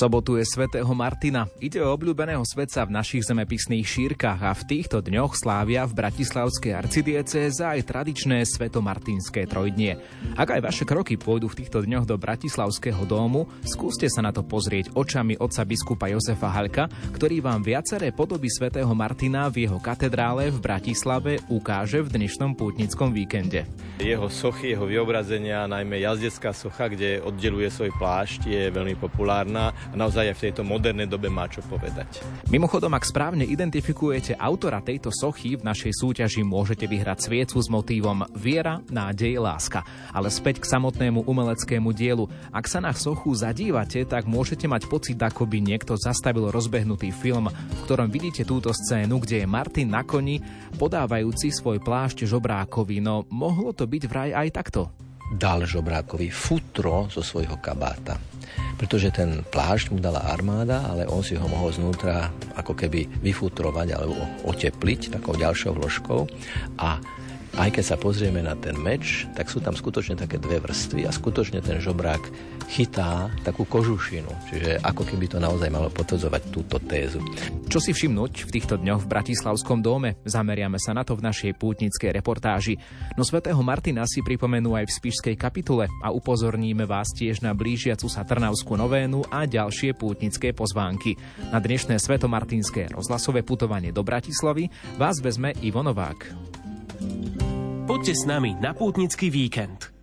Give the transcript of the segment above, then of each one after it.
sobotu je svätého Martina. Ide o obľúbeného svetca v našich zemepisných šírkach a v týchto dňoch slávia v Bratislavskej arcidiecéze aj tradičné svetomartinské trojdnie. Ak aj vaše kroky pôjdu v týchto dňoch do Bratislavského domu, skúste sa na to pozrieť očami otca biskupa Jozefa Halka, ktorý vám viaceré podoby svätého Martina v jeho katedrále v Bratislave ukáže v dnešnom pútnickom víkende. Jeho sochy, jeho vyobrazenia, najmä jazdecká socha, kde oddeluje svoj plášť, je veľmi populárna a naozaj aj v tejto modernej dobe má čo povedať. Mimochodom, ak správne identifikujete autora tejto sochy, v našej súťaži môžete vyhrať sviecu s motívom Viera, nádej, láska. Ale späť k samotnému umeleckému dielu. Ak sa na sochu zadívate, tak môžete mať pocit, ako by niekto zastavil rozbehnutý film, v ktorom vidíte túto scénu, kde je Martin na koni podávajúci svoj plášť žobrákovi, no mohlo to byť vraj aj takto. Dal žobrákovi futro zo svojho kabáta pretože ten plášť mu dala armáda, ale on si ho mohol znútra ako keby vyfutrovať alebo otepliť takou ďalšou vložkou. A aj keď sa pozrieme na ten meč, tak sú tam skutočne také dve vrstvy a skutočne ten žobrák chytá takú kožušinu, čiže ako keby to naozaj malo potvrdzovať túto tézu. Čo si všimnúť v týchto dňoch v Bratislavskom dome? Zameriame sa na to v našej pútnickej reportáži. No svätého Martina si pripomenú aj v spišskej kapitule a upozorníme vás tiež na blížiacu sa Trnavskú novénu a ďalšie pútnické pozvánky. Na dnešné svetomartinské rozhlasové putovanie do Bratislavy vás vezme Ivo Novák. Poďte s nami na pútnický víkend.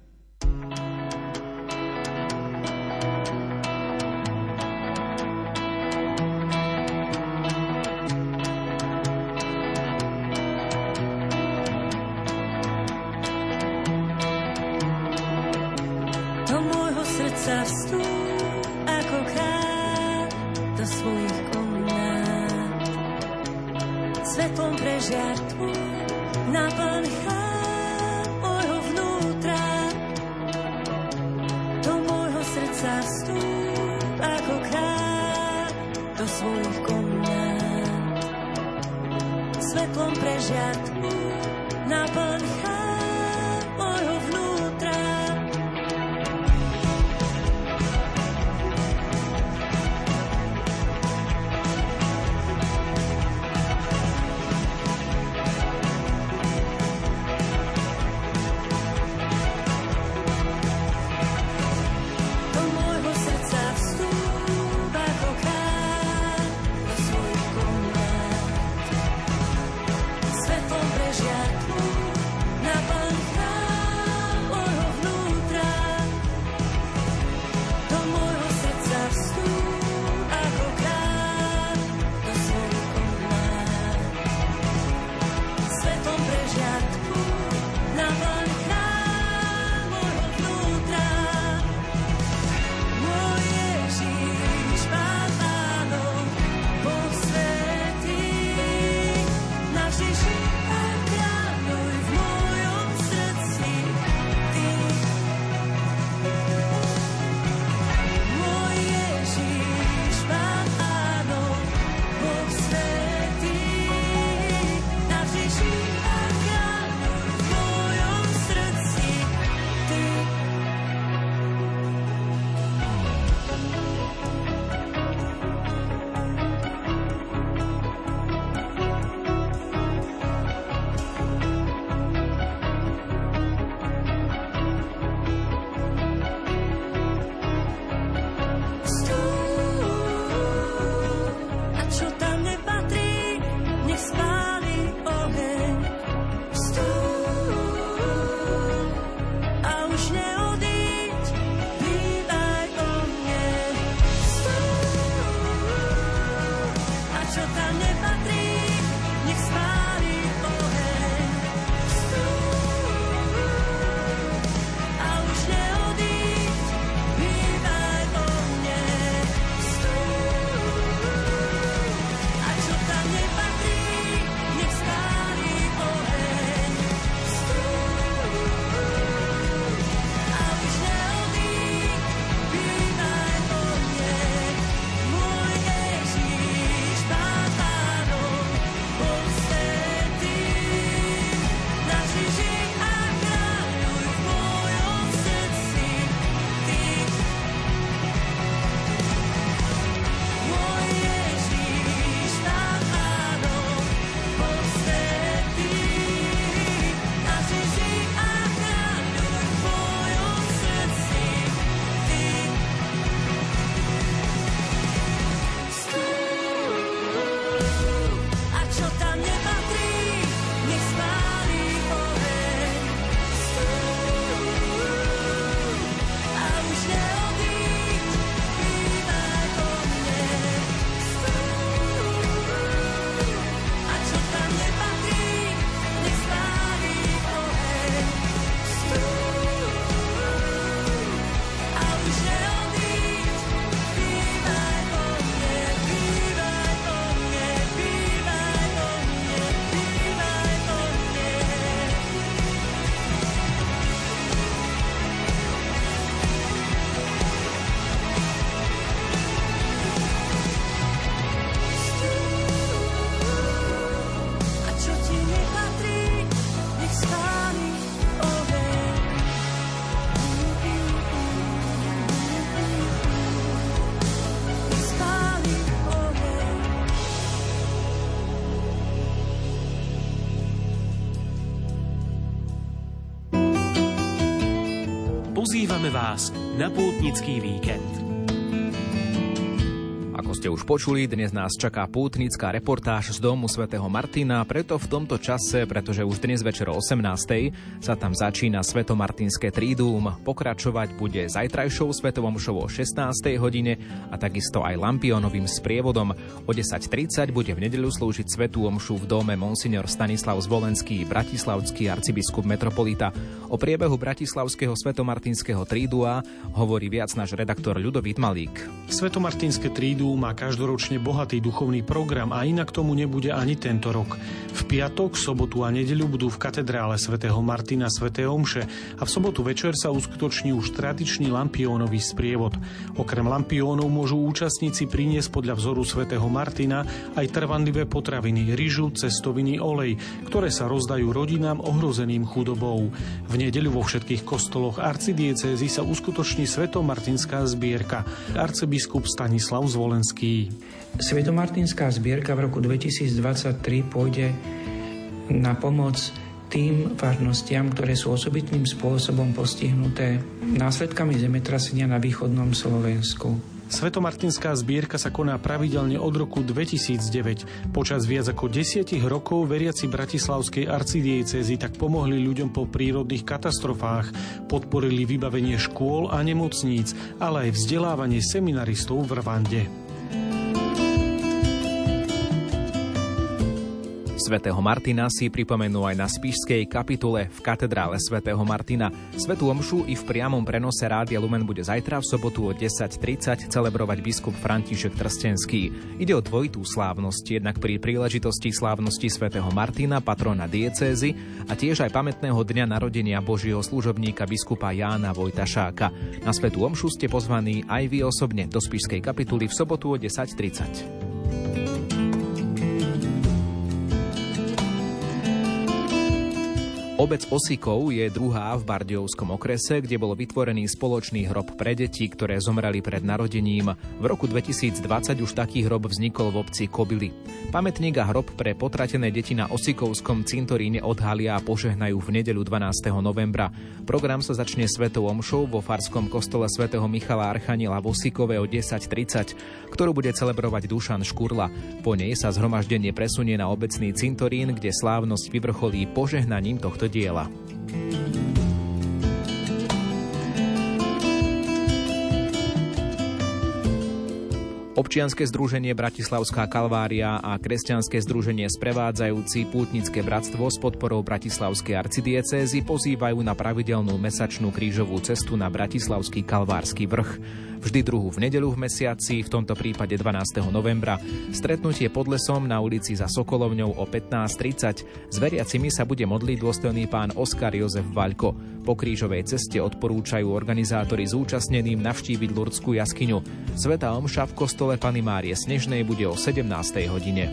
Na pútnický víkend. Ste už počuli, dnes nás čaká pútnická reportáž z domu svätého Martina, preto v tomto čase, pretože už dnes večer o 18. sa tam začína Svetomartinské trídum. Pokračovať bude zajtrajšou svetovom show o 16. hodine a takisto aj Lampionovým sprievodom. O 10.30 bude v nedeľu slúžiť svetú omšu v dome Monsignor Stanislav Zvolenský, bratislavský arcibiskup metropolita. O priebehu bratislavského svetomartinského trídua hovorí viac náš redaktor Ľudovít Malík. Svetomartinské trídu má každoročne bohatý duchovný program a inak tomu nebude ani tento rok. V piatok, sobotu a nedeľu budú v katedrále svätého Martina sväté omše a v sobotu večer sa uskutoční už tradičný lampiónový sprievod. Okrem lampiónov môžu účastníci priniesť podľa vzoru svätého Martina aj trvanlivé potraviny, ryžu, cestoviny, olej, ktoré sa rozdajú rodinám ohrozeným chudobou. V nedeľu vo všetkých kostoloch arcidiecézy sa uskutoční svetomartinská zbierka. Arcibiskup Stanislav Zvolen Slovenský. Svetomartinská zbierka v roku 2023 pôjde na pomoc tým vážnostiam, ktoré sú osobitným spôsobom postihnuté následkami zemetrasenia na východnom Slovensku. Svetomartinská zbierka sa koná pravidelne od roku 2009. Počas viac ako desiatich rokov veriaci Bratislavskej arcidiecezy tak pomohli ľuďom po prírodných katastrofách, podporili vybavenie škôl a nemocníc, ale aj vzdelávanie seminaristov v Rwande. Svetého Martina si pripomenú aj na Spišskej kapitule v katedrále Svetého Martina. Svetú omšu i v priamom prenose Rádia Lumen bude zajtra v sobotu o 10.30 celebrovať biskup František Trstenský. Ide o dvojitú slávnosť, jednak pri príležitosti slávnosti Svetého Martina, patrona diecézy a tiež aj pamätného dňa narodenia Božieho služobníka biskupa Jána Vojtašáka. Na Svetú omšu ste pozvaní aj vy osobne do Spišskej kapituly v sobotu o 10.30. Obec Osikov je druhá v Bardiovskom okrese, kde bol vytvorený spoločný hrob pre deti, ktoré zomreli pred narodením. V roku 2020 už taký hrob vznikol v obci Kobily. Pamätník a hrob pre potratené deti na Osikovskom cintoríne odhalia a požehnajú v nedeľu 12. novembra. Program sa začne svetou omšou vo farskom kostole svätého Michala Archaniela v Osikove o 10.30, ktorú bude celebrovať Dušan Škurla. Po nej sa zhromaždenie presunie na obecný cintorín, kde slávnosť vyvrcholí požehnaním tohto diela. Občianske združenie Bratislavská Kalvária a Kresťanské združenie Sprevádzajúci pútnické bratstvo s podporou Bratislavskej arcidiecézy pozývajú na pravidelnú mesačnú krížovú cestu na Bratislavský Kalvársky vrch. Vždy druhú v nedeľu v mesiaci, v tomto prípade 12. novembra. Stretnutie pod lesom na ulici za Sokolovňou o 15.30. S veriacimi sa bude modliť dôstojný pán Oskar Jozef Vaľko. Po krížovej ceste odporúčajú organizátori zúčastneným navštíviť Lurdskú jaskyňu. Sveta omša v kostole Pany Márie Snežnej bude o 17. hodine.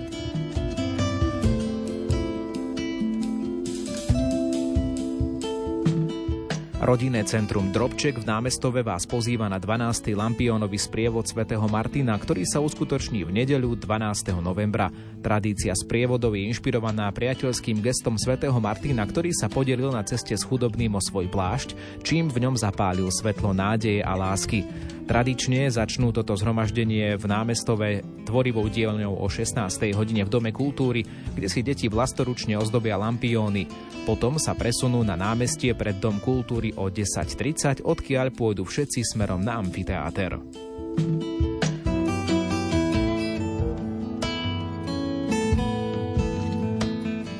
Rodinné centrum Drobček v námestove vás pozýva na 12. Lampionový sprievod svätého Martina, ktorý sa uskutoční v nedeľu 12. novembra. Tradícia sprievodov je inšpirovaná priateľským gestom svätého Martina, ktorý sa podelil na ceste s chudobným o svoj plášť, čím v ňom zapálil svetlo nádeje a lásky. Tradične začnú toto zhromaždenie v námestove tvorivou dielňou o 16. hodine v Dome kultúry, kde si deti vlastoručne ozdobia lampióny. Potom sa presunú na námestie pred Dom kultúry o 10.30, odkiaľ pôjdu všetci smerom na amfiteáter.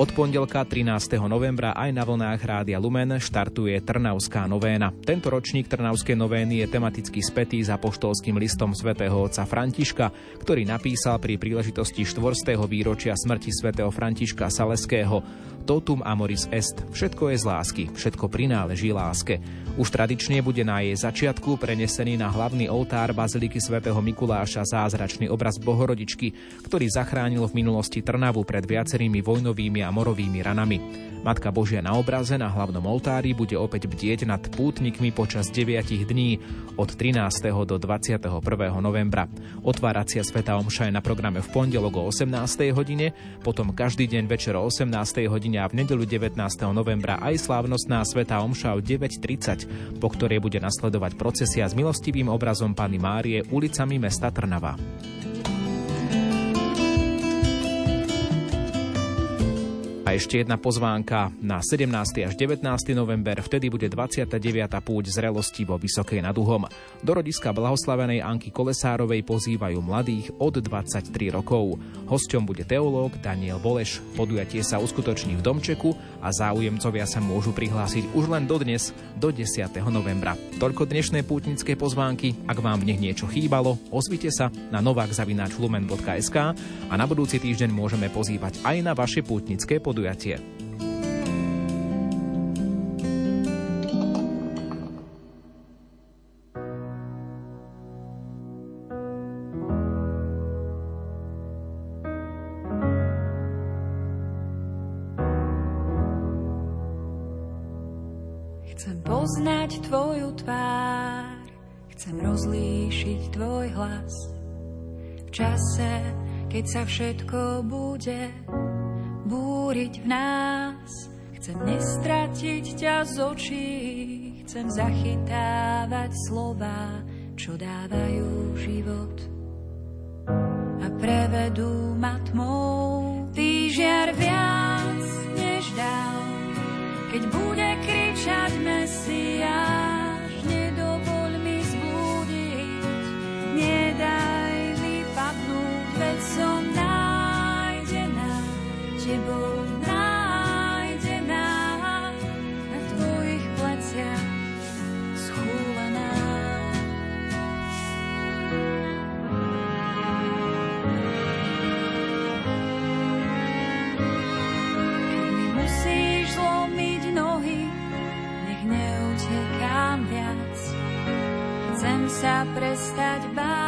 Od pondelka 13. novembra aj na vlnách Rádia Lumen štartuje Trnavská novéna. Tento ročník Trnavskej novény je tematicky spätý za poštolským listom svätého otca Františka, ktorý napísal pri príležitosti 4. výročia smrti svätého Františka Saleského. Totum amoris est, všetko je z lásky, všetko prináleží láske. Už tradične bude na jej začiatku prenesený na hlavný oltár Baziliky svätého Mikuláša zázračný obraz Bohorodičky, ktorý zachránil v minulosti Trnavu pred viacerými vojnovými a morovými ranami. Matka Božia na obraze na hlavnom oltári bude opäť bdieť nad pútnikmi počas 9 dní od 13. do 21. novembra. Otváracia Sveta Omša je na programe v pondelok o 18. hodine, potom každý deň večer o 18. hodine a v nedelu 19. novembra aj slávnostná Sveta Omša o 9.30, po ktorej bude nasledovať procesia s milostivým obrazom Pany Márie ulicami mesta Trnava. A ešte jedna pozvánka na 17. až 19. november, vtedy bude 29. púť zrelosti vo Vysokej nad Uhom. Do rodiska blahoslavenej Anky Kolesárovej pozývajú mladých od 23 rokov. Hosťom bude teológ Daniel Boleš. Podujatie sa uskutoční v Domčeku a záujemcovia sa môžu prihlásiť už len dodnes, do 10. novembra. Toľko dnešné pútnické pozvánky. Ak vám v nich niečo chýbalo, ozvite sa na novakzavináčlumen.sk a na budúci týždeň môžeme pozývať aj na vaše pútnické podujatie podujatie. Chcem poznať tvoju tvár, chcem rozlíšiť tvoj hlas. V čase, keď sa všetko bude búriť v nás. Chcem nestratiť ťa z očí, chcem zachytávať slova, čo dávajú život a prevedú ma tmou. Ty žiar viac než dal, keď bude kričať Mesiáš, sa prestať báť,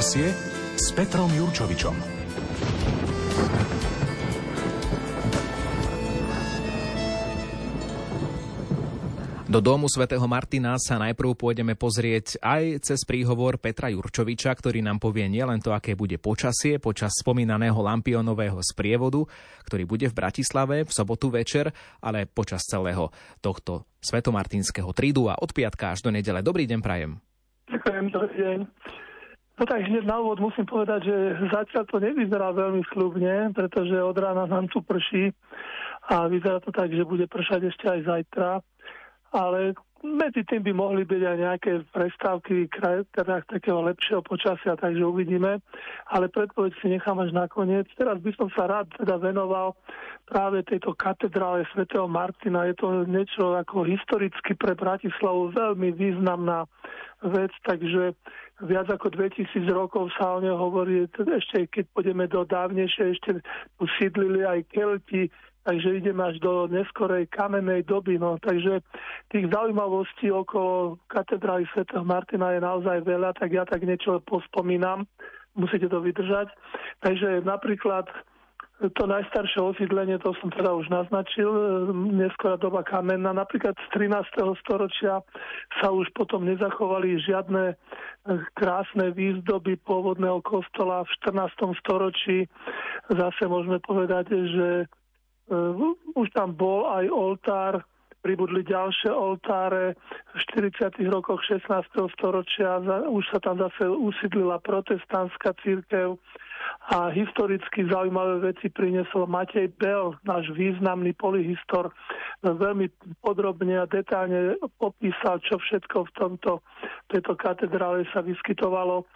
Počasie s Petrom Jurčovičom. Do domu svätého Martina sa najprv pôjdeme pozrieť aj cez príhovor Petra Jurčoviča, ktorý nám povie nielen to, aké bude počasie počas spomínaného lampionového sprievodu, ktorý bude v Bratislave v sobotu večer, ale počas celého tohto svetomartinského tridu a od piatka až do nedele. Dobrý deň, Prajem. Ďakujem, dobrý deň. No tak hneď na úvod musím povedať, že zatiaľ to nevyzerá veľmi slubne, pretože od rána nám tu prší a vyzerá to tak, že bude pršať ešte aj zajtra. ale medzi tým by mohli byť aj nejaké prestávky kraj, teda takého lepšieho počasia, takže uvidíme. Ale predpoveď si nechám až nakoniec. Teraz by som sa rád teda venoval práve tejto katedrále svätého Martina. Je to niečo ako historicky pre Bratislavu veľmi významná vec, takže viac ako 2000 rokov sa o nej hovorí, ešte keď pôjdeme do dávnejšie, ešte tu sídlili aj Kelti, takže ideme až do neskorej kamennej doby. No. Takže tých zaujímavostí okolo katedrály Sv. Martina je naozaj veľa, tak ja tak niečo pospomínam. Musíte to vydržať. Takže napríklad to najstaršie osídlenie, to som teda už naznačil, neskorá doba kamenná. Napríklad z 13. storočia sa už potom nezachovali žiadne krásne výzdoby pôvodného kostola. V 14. storočí zase môžeme povedať, že Uh, už tam bol aj oltár, pribudli ďalšie oltáre. V 40. rokoch 16. storočia už sa tam zase usídlila protestantská církev a historicky zaujímavé veci priniesol Matej Bel, náš významný polihistor. Veľmi podrobne a detálne popísal, čo všetko v tomto, tejto katedrále sa vyskytovalo.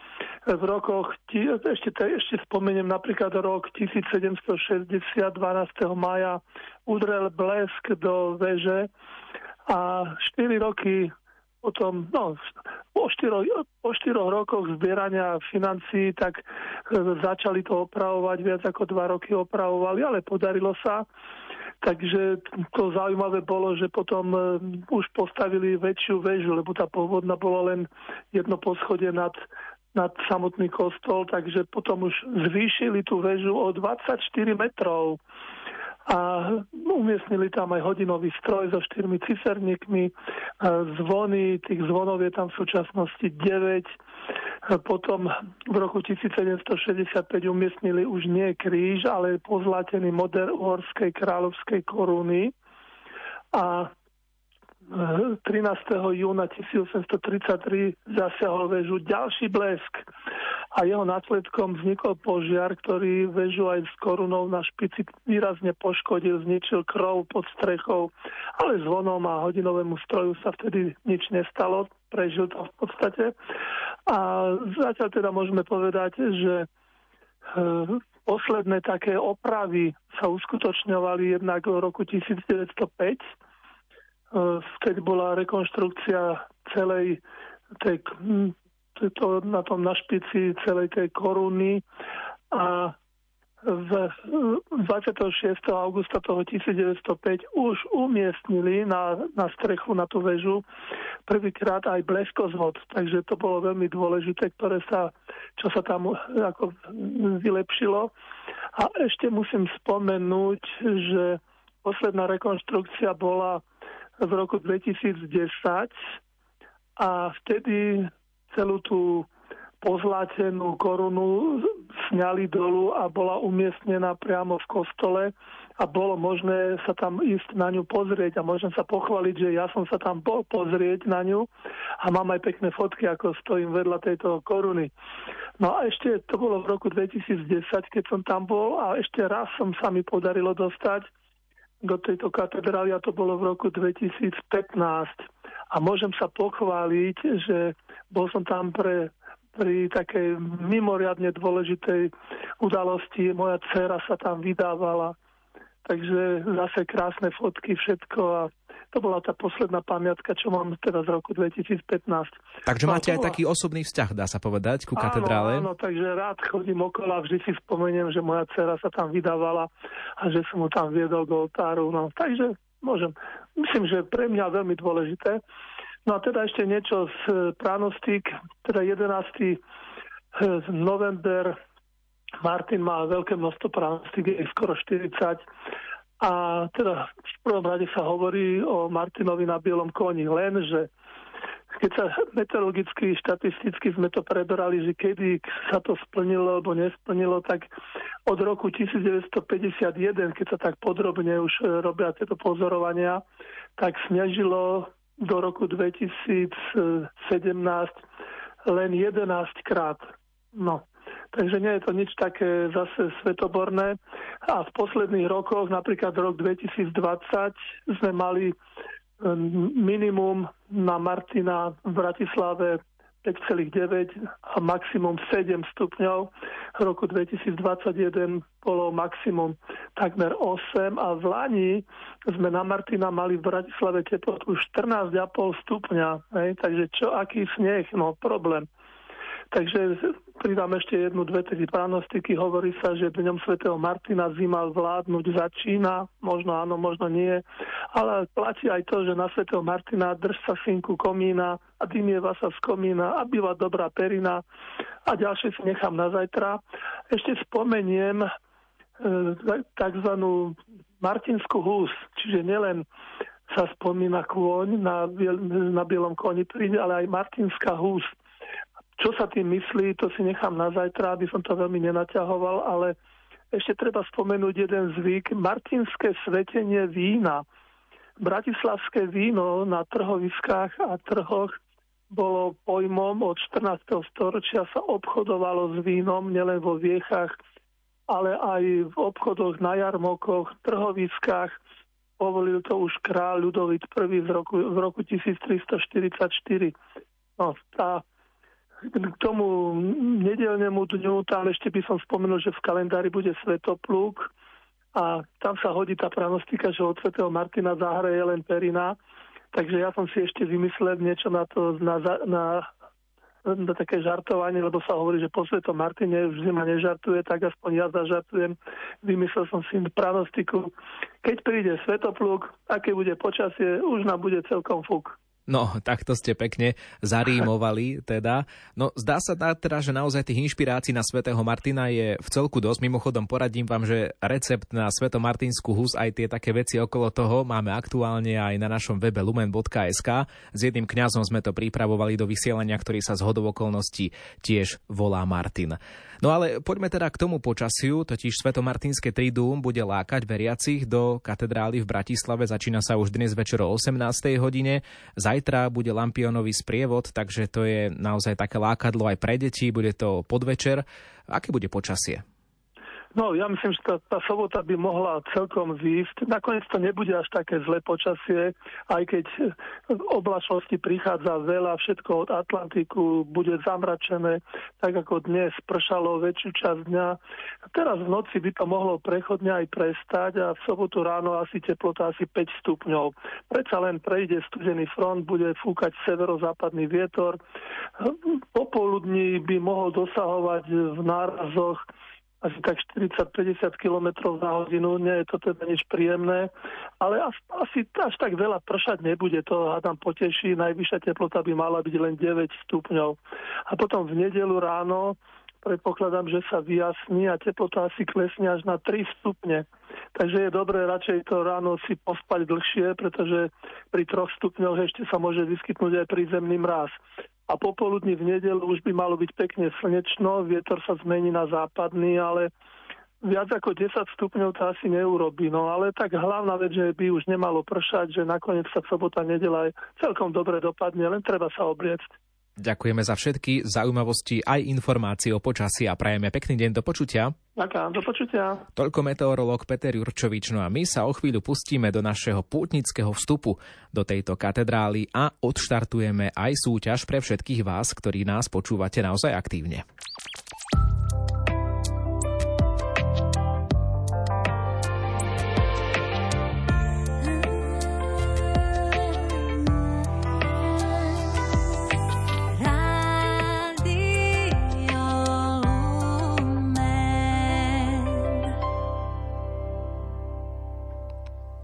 V rokoch, ešte, ešte spomeniem napríklad rok 1760, 12. maja, udrel blesk do veže a 4 roky potom, no, po štyroch, po štyroch rokoch zbierania financií, tak e, začali to opravovať, viac ako dva roky opravovali, ale podarilo sa. Takže to zaujímavé bolo, že potom e, už postavili väčšiu väžu, lebo tá pôvodná bola len jedno poschodie nad, nad samotný kostol, takže potom už zvýšili tú väžu o 24 metrov a umiestnili tam aj hodinový stroj so štyrmi ciferníkmi, zvony, tých zvonov je tam v súčasnosti 9. Potom v roku 1765 umiestnili už nie kríž, ale pozlatený moder uhorskej kráľovskej koruny. A 13. júna 1833 zasiahol väžu ďalší blesk a jeho následkom vznikol požiar, ktorý väžu aj s korunou na špici výrazne poškodil, zničil krov pod strechou, ale zvonom a hodinovému stroju sa vtedy nič nestalo, prežil to v podstate. A zatiaľ teda môžeme povedať, že e, posledné také opravy sa uskutočňovali jednak v roku 1905 vtedy bola rekonštrukcia celej tej, to, na tom na špici celej tej koruny a v 26. augusta toho 1905 už umiestnili na, na strechu, na tú väžu prvýkrát aj bleskozvod, takže to bolo veľmi dôležité, ktoré sa, čo sa tam ako vylepšilo. A ešte musím spomenúť, že posledná rekonštrukcia bola v roku 2010 a vtedy celú tú pozlátenú korunu sňali dolu a bola umiestnená priamo v kostole a bolo možné sa tam ísť na ňu pozrieť a môžem sa pochváliť, že ja som sa tam bol pozrieť na ňu a mám aj pekné fotky, ako stojím vedľa tejto koruny. No a ešte to bolo v roku 2010, keď som tam bol a ešte raz som sa mi podarilo dostať do tejto katedrály a to bolo v roku 2015. A môžem sa pochváliť, že bol som tam pre pri takej mimoriadne dôležitej udalosti. Moja dcera sa tam vydávala, takže zase krásne fotky, všetko a to bola tá posledná pamiatka, čo mám teda z roku 2015. Takže máte aj taký osobný vzťah, dá sa povedať, ku katedrále? Áno, takže rád chodím okolo a vždy si spomeniem, že moja dcera sa tam vydávala a že som mu tam viedol do oltáru. No, takže môžem. Myslím, že pre mňa veľmi dôležité. No a teda ešte niečo z e, pranostík, teda 11. E, november Martin má veľké množstvo pranostík, je skoro 40 a teda v prvom rade sa hovorí o Martinovi na bielom koni, len že keď sa meteorologicky, štatisticky sme to preberali, že kedy sa to splnilo alebo nesplnilo, tak od roku 1951, keď sa tak podrobne už robia tieto pozorovania, tak snežilo do roku 2017 len 11 krát. No, Takže nie je to nič také zase svetoborné. A v posledných rokoch, napríklad rok 2020, sme mali minimum na Martina v Bratislave 5,9 a maximum 7 stupňov. V roku 2021 bolo maximum takmer 8 a v Lani sme na Martina mali v Bratislave teplotu 14,5 stupňa. Hej? Takže čo, aký sneh? No problém. Takže pridám ešte jednu, dve, tri pranostiky. Hovorí sa, že dňom svätého Martina zima vládnuť začína. Možno áno, možno nie. Ale platí aj to, že na svätého Martina drž sa synku komína a dymieva sa z komína a býva dobrá perina. A ďalšie si nechám na zajtra. Ešte spomeniem e, tzv. Martinskú hús, čiže nielen sa spomína kôň na, na bielom koni príde, ale aj Martinská hús. Čo sa tým myslí, to si nechám na zajtra, aby som to veľmi nenaťahoval, ale ešte treba spomenúť jeden zvyk. Martinské svetenie vína. Bratislavské víno na trhoviskách a trhoch bolo pojmom od 14. storočia sa obchodovalo s vínom nielen vo viechach, ale aj v obchodoch na jarmokoch, trhoviskách. Povolil to už kráľ Ľudovit I v roku, v roku 1344. No, tá k tomu nedelnému dňu, tam ešte by som spomenul, že v kalendári bude Svetoplúk a tam sa hodí tá pranostika, že od svätého Martina zahraje len Perina. Takže ja som si ešte vymyslel niečo na to, na, na, na také žartovanie, lebo sa hovorí, že po svetom Martine už zima nežartuje, tak aspoň ja zažartujem. Vymyslel som si pranostiku. Keď príde Svetoplúk, aké bude počasie, už nám bude celkom fuk. No, takto ste pekne zarímovali teda. No, zdá sa teda, že naozaj tých inšpirácií na svätého Martina je v celku dosť. Mimochodom poradím vám, že recept na svetomartinskú hus aj tie také veci okolo toho máme aktuálne aj na našom webe lumen.sk. S jedným kňazom sme to pripravovali do vysielania, ktorý sa z hodov okolností tiež volá Martin. No ale poďme teda k tomu počasiu, totiž Svetomartinské tridúm bude lákať veriacich do katedrály v Bratislave. Začína sa už dnes večer o 18. hodine. Zajtra bude Lampionový sprievod, takže to je naozaj také lákadlo aj pre deti. Bude to podvečer. Aké bude počasie? No, ja myslím, že tá, tá sobota by mohla celkom zísť. Nakoniec to nebude až také zlé počasie, aj keď v oblačnosti prichádza veľa, všetko od Atlantiku bude zamračené, tak ako dnes pršalo väčšiu časť dňa. Teraz v noci by to mohlo prechodne aj prestať a v sobotu ráno asi teplota asi 5 stupňov. Predsa len prejde studený front, bude fúkať severozápadný vietor. Popoludní by mohol dosahovať v nárazoch asi tak 40-50 km za hodinu, nie je to teda nič príjemné, ale asi až tak veľa pršať nebude, to hádam poteší, najvyššia teplota by mala byť len 9 stupňov. A potom v nedelu ráno predpokladám, že sa vyjasní a teplota asi klesne až na 3 stupne. Takže je dobré radšej to ráno si pospať dlhšie, pretože pri 3 stupňoch ešte sa môže vyskytnúť aj prízemný mráz a popoludní v nedelu už by malo byť pekne slnečno, vietor sa zmení na západný, ale viac ako 10 stupňov to asi neurobi. No ale tak hlavná vec, že by už nemalo pršať, že nakoniec sa sobota, nedela aj celkom dobre dopadne, len treba sa obliecť. Ďakujeme za všetky zaujímavosti aj informácie o počasí a prajeme pekný deň do počutia. Ďakujem, do počutia. Toľko meteorológ Peter Jurčovič, no a my sa o chvíľu pustíme do našeho pútnického vstupu do tejto katedrály a odštartujeme aj súťaž pre všetkých vás, ktorí nás počúvate naozaj aktívne.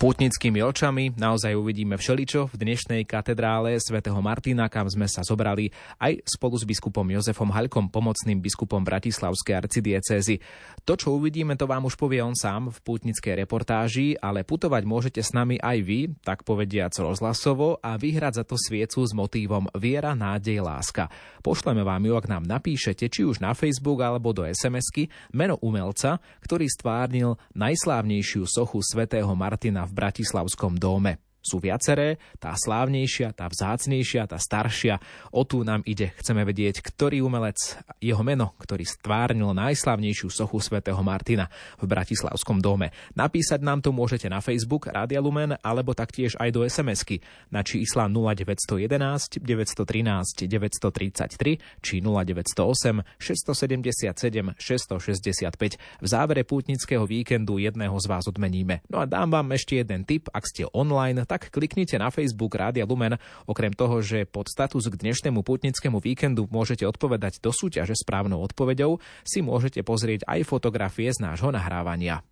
Pútnickými očami naozaj uvidíme všeličo v dnešnej katedrále svätého Martina, kam sme sa zobrali aj spolu s biskupom Jozefom Haľkom, pomocným biskupom Bratislavskej arcidiecézy. To, čo uvidíme, to vám už povie on sám v pútnickej reportáži, ale putovať môžete s nami aj vy, tak povediac rozhlasovo a vyhrať za to sviecu s motívom Viera, nádej, láska. Pošleme vám ju, ak nám napíšete, či už na Facebook alebo do SMS-ky, meno umelca, ktorý stvárnil najslávnejšiu sochu svätého Martina Bratislavskom dome. Sú viaceré, tá slávnejšia, tá vzácnejšia, tá staršia. O tú nám ide. Chceme vedieť, ktorý umelec, jeho meno, ktorý stvárnil najslávnejšiu sochu svätého Martina v Bratislavskom dome. Napísať nám to môžete na Facebook Rádia Lumen alebo taktiež aj do SMS-ky na čísla 0911 913 933 či 0908 677 665. V závere pútnického víkendu jedného z vás odmeníme. No a dám vám ešte jeden tip, ak ste online, tak kliknite na Facebook Rádia Lumen. Okrem toho, že pod status k dnešnému putnickému víkendu môžete odpovedať do súťaže správnou odpoveďou, si môžete pozrieť aj fotografie z nášho nahrávania.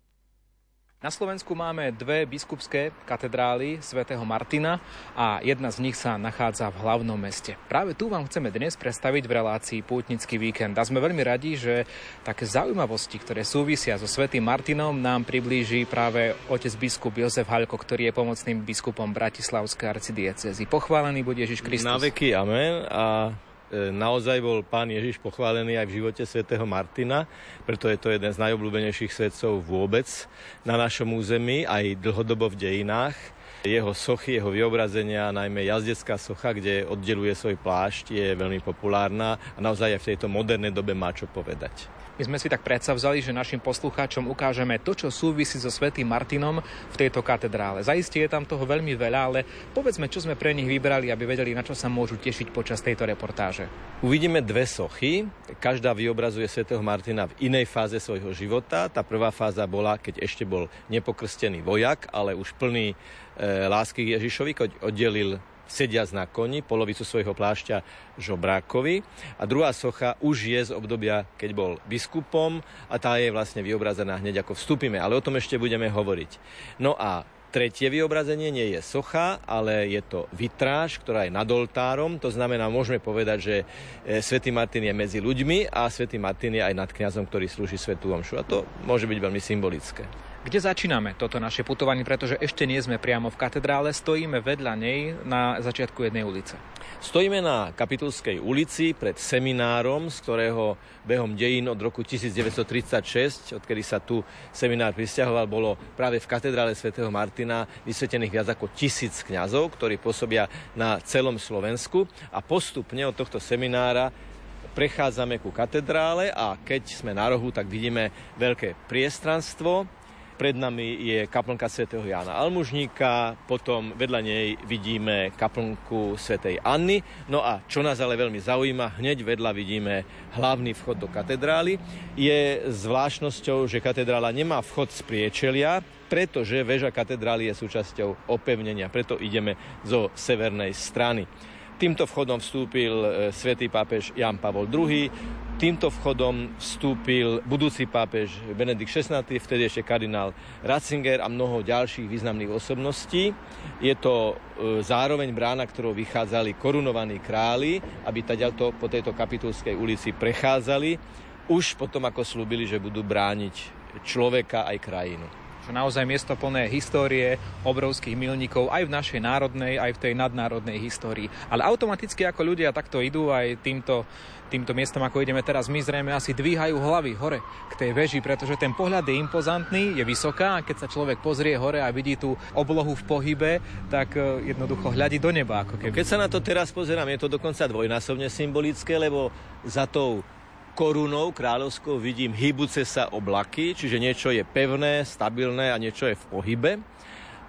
Na Slovensku máme dve biskupské katedrály svätého Martina a jedna z nich sa nachádza v hlavnom meste. Práve tu vám chceme dnes predstaviť v relácii Pútnický víkend a sme veľmi radi, že také zaujímavosti, ktoré súvisia so svätým Martinom, nám priblíži práve otec biskup Jozef Halko, ktorý je pomocným biskupom Bratislavskej arcidiecezy. Pochválený bude Ježiš Kristus. Na veky amen a naozaj bol pán Ježiš pochválený aj v živote svätého Martina, preto je to jeden z najobľúbenejších svetcov vôbec na našom území, aj dlhodobo v dejinách. Jeho sochy, jeho vyobrazenia, najmä jazdecká socha, kde oddeluje svoj plášť, je veľmi populárna a naozaj aj v tejto modernej dobe má čo povedať. My sme si tak predsavzali, že našim poslucháčom ukážeme to, čo súvisí so svätým Martinom v tejto katedrále. Zaistie je tam toho veľmi veľa, ale povedzme, čo sme pre nich vybrali, aby vedeli, na čo sa môžu tešiť počas tejto reportáže. Uvidíme dve sochy. Každá vyobrazuje svätého Martina v inej fáze svojho života. Tá prvá fáza bola, keď ešte bol nepokrstený vojak, ale už plný lásky k Ježišovi, keď oddelil sediac na koni, polovicu svojho plášťa žobrákovi. A druhá socha už je z obdobia, keď bol biskupom a tá je vlastne vyobrazená hneď ako vstúpime. Ale o tom ešte budeme hovoriť. No a Tretie vyobrazenie nie je socha, ale je to vitráž, ktorá je nad oltárom. To znamená, môžeme povedať, že e, svätý Martin je medzi ľuďmi a svätý Martin je aj nad kňazom, ktorý slúži svetú omšu. A to môže byť veľmi symbolické. Kde začíname toto naše putovanie, pretože ešte nie sme priamo v katedrále, stojíme vedľa nej na začiatku jednej ulice. Stojíme na Kapitulskej ulici pred seminárom, z ktorého behom dejín od roku 1936, odkedy sa tu seminár pristahoval, bolo práve v katedrále svätého Martina vysvetených viac ako tisíc kňazov, ktorí pôsobia na celom Slovensku a postupne od tohto seminára prechádzame ku katedrále a keď sme na rohu, tak vidíme veľké priestranstvo, pred nami je kaplnka svätého Jána Almužníka, potom vedľa nej vidíme kaplnku svätej Anny. No a čo nás ale veľmi zaujíma, hneď vedľa vidíme hlavný vchod do katedrály. Je zvláštnosťou, že katedrála nemá vchod z priečelia, pretože väža katedrály je súčasťou opevnenia, preto ideme zo severnej strany. Týmto vchodom vstúpil e, svätý pápež Jan Pavol II, týmto vchodom vstúpil budúci pápež Benedikt XVI, vtedy ešte kardinál Ratzinger a mnoho ďalších významných osobností. Je to e, zároveň brána, ktorou vychádzali korunovaní králi, aby taďalto po tejto kapitulskej ulici prechádzali, už potom ako slúbili, že budú brániť človeka aj krajinu naozaj miesto plné histórie, obrovských milníkov aj v našej národnej, aj v tej nadnárodnej histórii. Ale automaticky ako ľudia takto idú aj týmto, týmto miestom, ako ideme teraz, my zrejme asi dvíhajú hlavy hore k tej veži, pretože ten pohľad je impozantný, je vysoká a keď sa človek pozrie hore a vidí tú oblohu v pohybe, tak e, jednoducho hľadí do neba. Ako keby. Keď sa na to teraz pozerám, je to dokonca dvojnásobne symbolické, lebo za tou korunou kráľovskou vidím hýbuce sa oblaky, čiže niečo je pevné, stabilné a niečo je v pohybe.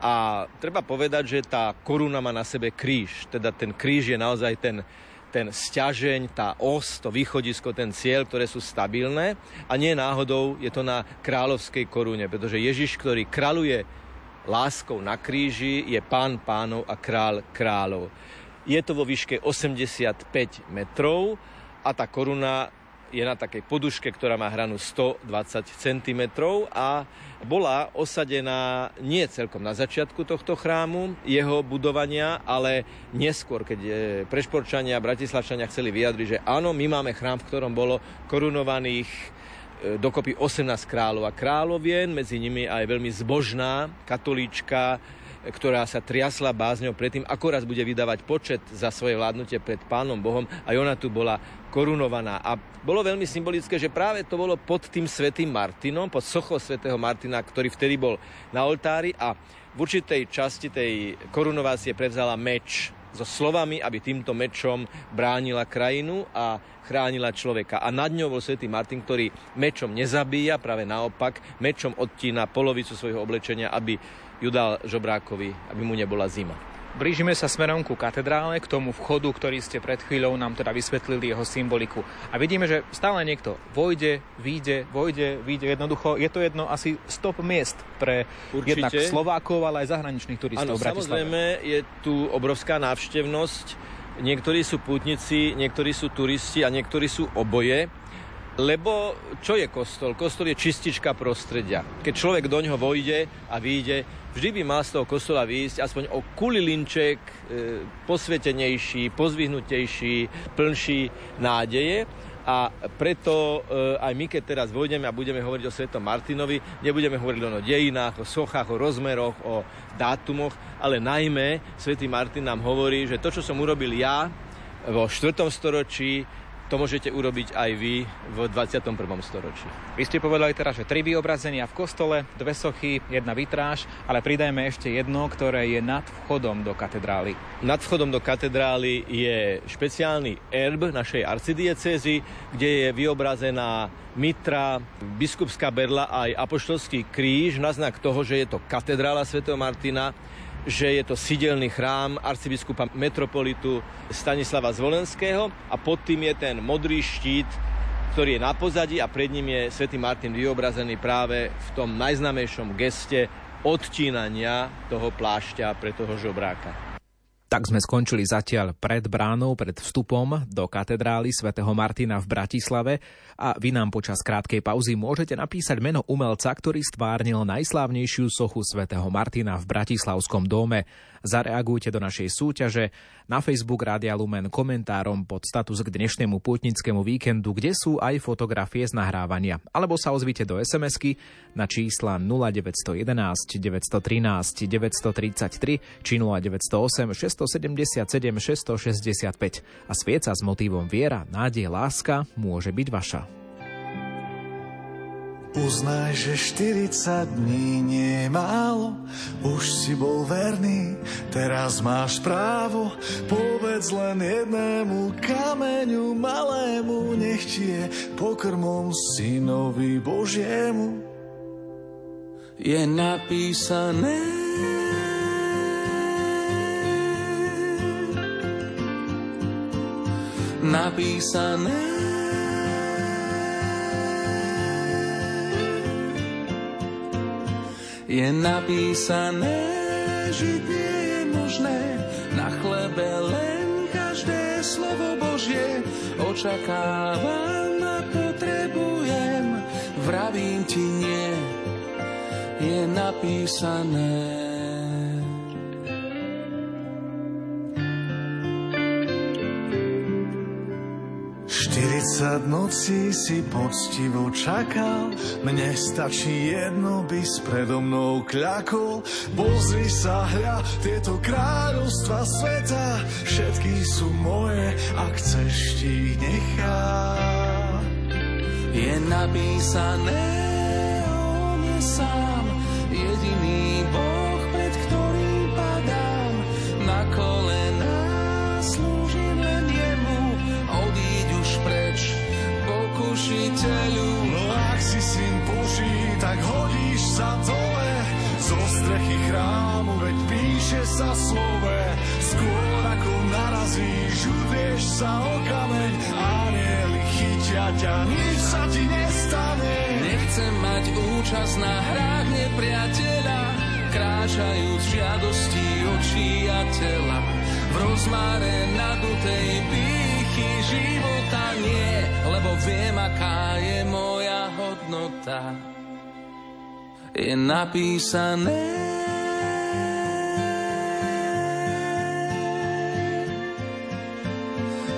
A treba povedať, že tá koruna má na sebe kríž. Teda ten kríž je naozaj ten, ten stiažeň, tá os, to východisko, ten cieľ, ktoré sú stabilné. A nie náhodou je to na kráľovskej korune, pretože Ježiš, ktorý kráľuje láskou na kríži, je pán pánov a král kráľov. Je to vo výške 85 metrov a tá koruna je na takej poduške, ktorá má hranu 120 cm a bola osadená nie celkom na začiatku tohto chrámu, jeho budovania, ale neskôr, keď e, prešporčania a bratislavčania chceli vyjadriť, že áno, my máme chrám, v ktorom bolo korunovaných e, dokopy 18 kráľov. A kráľovien, medzi nimi aj veľmi zbožná katolíčka ktorá sa triasla bázňou predtým, ako raz bude vydávať počet za svoje vládnutie pred Pánom Bohom. Aj ona tu bola korunovaná. A bolo veľmi symbolické, že práve to bolo pod tým svätým Martinom, pod sochou svätého Martina, ktorý vtedy bol na oltári a v určitej časti tej korunovácie prevzala meč so slovami, aby týmto mečom bránila krajinu a chránila človeka. A nad ňou bol svätý Martin, ktorý mečom nezabíja, práve naopak, mečom odtína polovicu svojho oblečenia, aby ju dal žobrákovi, aby mu nebola zima. Blížime sa smerom ku katedrále, k tomu vchodu, ktorý ste pred chvíľou nám teda vysvetlili jeho symboliku. A vidíme, že stále niekto vojde, vyjde, vojde, vyjde. Jednoducho je to jedno asi stop miest pre Určite. jednak Slovákov, ale aj zahraničných turistov Áno, v Bratislave. samozrejme je tu obrovská návštevnosť. Niektorí sú pútnici, niektorí sú turisti a niektorí sú oboje. Lebo čo je kostol? Kostol je čistička prostredia. Keď človek do ňoho vojde a vyjde, vždy by mal z toho kostola výjsť aspoň o kulilinček e, posvetenejší, pozvihnutejší, plnší nádeje. A preto e, aj my, keď teraz vojdeme a budeme hovoriť o Svetom Martinovi, nebudeme hovoriť len o dejinách, o sochách, o rozmeroch, o dátumoch, ale najmä Svetý Martin nám hovorí, že to, čo som urobil ja vo 4. storočí, to môžete urobiť aj vy v 21. storočí. Vy ste povedali teraz, že tri vyobrazenia v kostole, dve sochy, jedna vitráž, ale pridajme ešte jedno, ktoré je nad vchodom do katedrály. Nad vchodom do katedrály je špeciálny erb našej arcidiecézy, kde je vyobrazená mitra, biskupská berla a aj apoštolský kríž na znak toho, že je to katedrála svätého Martina, že je to sidelný chrám arcibiskupa metropolitu Stanislava Zvolenského a pod tým je ten modrý štít, ktorý je na pozadí a pred ním je svätý Martin vyobrazený práve v tom najznamejšom geste odtínania toho plášťa pre toho žobráka. Tak sme skončili zatiaľ pred bránou, pred vstupom do katedrály svätého Martina v Bratislave a vy nám počas krátkej pauzy môžete napísať meno umelca, ktorý stvárnil najslávnejšiu sochu svätého Martina v Bratislavskom dome. Zareagujte do našej súťaže na Facebook Rádia Lumen komentárom pod status k dnešnému pútnickému víkendu, kde sú aj fotografie z nahrávania. Alebo sa ozvite do SMS-ky na čísla 0911 913 933 či 0908 677 665 a svieca s motívom viera, nádej, láska môže byť vaša. Uznaj, že 40 dní nie je málo, už si bol verný, teraz máš právo. Povedz len jednému kameňu malému, nech ti je pokrmom synovi Božiemu. Je napísané napísané. Je napísané, žiť nie je možné, na chlebe len každé slovo Božie očakávam a potrebujem, vravím ti nie, je napísané. 40 nocí si poctivo čakal, mne stačí jedno, by s predo mnou kľakol. Pozri sa, hľa, tieto kráľovstva sveta, všetky sú moje, ak chceš ti ich nechám. Je napísané o mne sám, jediný Boh, tak hodíš sa dole zo strechy chrámu, veď píše sa slove. Skôr ako narazíš, udrieš sa o kameň, anieli chytia ťa, nič sa ti nestane. Nechcem mať účasť na hrách nepriateľa, kráčajúc žiadosti očí a tela. V rozmáre nadutej pýchy života nie, lebo viem, aká je moja hodnota. Je napísané.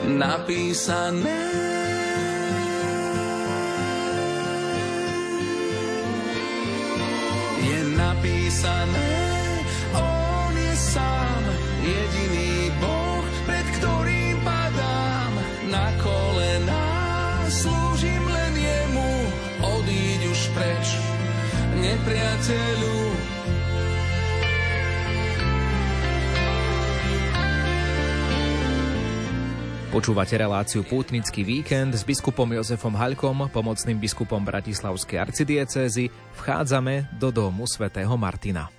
Napísané nepriateľu. Počúvate reláciu Pútnický víkend s biskupom Jozefom Haľkom, pomocným biskupom Bratislavskej arcidiecézy. Vchádzame do domu svätého Martina.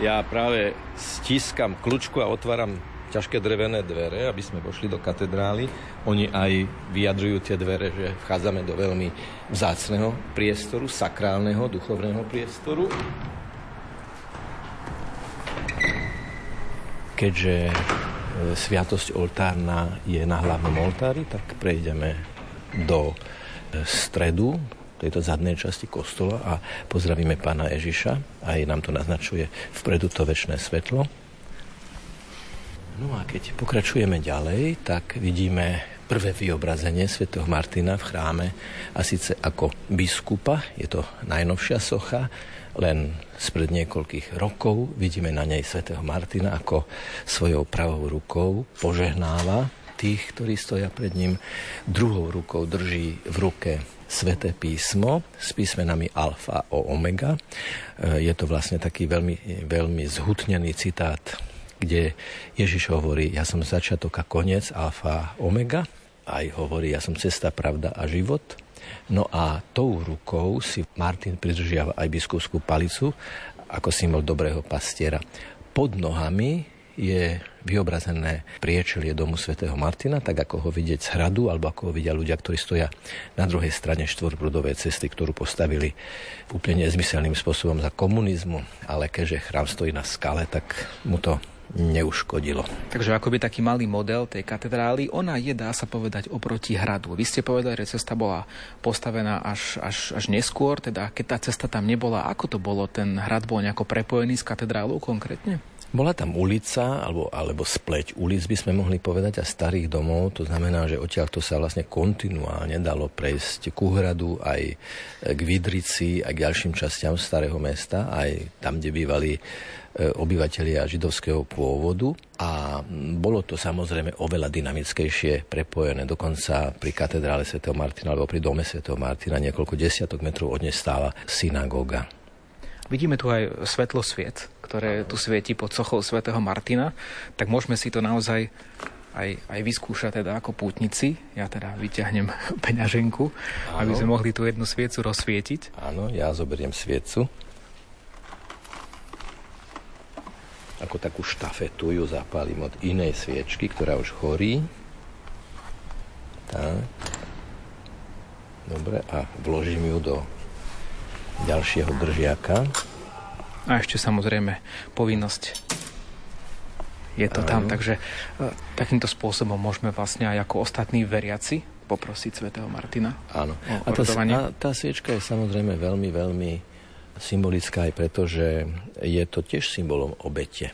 Ja práve stiskam kľúčku a otváram ťažké drevené dvere, aby sme vošli do katedrály. Oni aj vyjadrujú tie dvere, že vchádzame do veľmi vzácného priestoru, sakrálneho, duchovného priestoru. Keďže e, sviatosť oltárna je na hlavnom oltári, tak prejdeme do e, stredu tejto zadnej časti kostola a pozdravíme pána Ježiša. Aj nám to naznačuje vpredu to väčšie svetlo. No a keď pokračujeme ďalej, tak vidíme prvé vyobrazenie svätého Martina v chráme a síce ako biskupa, je to najnovšia socha, len spred niekoľkých rokov vidíme na nej svätého Martina ako svojou pravou rukou požehnáva tých, ktorí stoja pred ním. Druhou rukou drží v ruke sveté písmo s písmenami alfa a omega. E, je to vlastne taký veľmi, veľmi zhutnený citát kde Ježiš hovorí, ja som začiatok a koniec, alfa omega, aj hovorí, ja som cesta, pravda a život. No a tou rukou si Martin pridržiava aj biskupskú palicu ako symbol dobrého pastiera. Pod nohami je vyobrazené priečelie domu svätého Martina, tak ako ho vidieť z hradu, alebo ako ho vidia ľudia, ktorí stoja na druhej strane štvorprudovej cesty, ktorú postavili úplne nezmyselným spôsobom za komunizmu, ale keďže chrám stojí na skale, tak mu to neuškodilo. Takže akoby taký malý model tej katedrály, ona je, dá sa povedať, oproti hradu. Vy ste povedali, že cesta bola postavená až, až, až neskôr, teda keď tá cesta tam nebola, ako to bolo? Ten hrad bol nejako prepojený s katedrálou konkrétne? Bola tam ulica, alebo, alebo spleť ulic, by sme mohli povedať, a starých domov. To znamená, že odtiaľ to sa vlastne kontinuálne dalo prejsť ku hradu, aj k Vidrici, aj k ďalším častiam starého mesta, aj tam, kde bývali obyvateľia židovského pôvodu a bolo to samozrejme oveľa dynamickejšie prepojené. Dokonca pri katedrále svätého Martina alebo pri dome svätého Martina niekoľko desiatok metrov od nej stála synagóga. Vidíme tu aj svetlo sviet, ktoré tu svieti pod sochou svätého Martina, tak môžeme si to naozaj aj, aj vyskúšať teda ako pútnici. Ja teda vyťahnem peňaženku, Áno. aby sme mohli tú jednu sviecu rozsvietiť. Áno, ja zoberiem sviecu. Ako takú štafetu ju zapálim od inej sviečky, ktorá už horí. Tak. Dobre, a vložím ju do ďalšieho držiaka. A ešte samozrejme povinnosť je to Áno. tam, takže e, takýmto spôsobom môžeme vlastne aj ako ostatní veriaci poprosiť svätého Martina. Áno. A tá, a tá sviečka je samozrejme veľmi, veľmi symbolická aj preto, že je to tiež symbolom obete.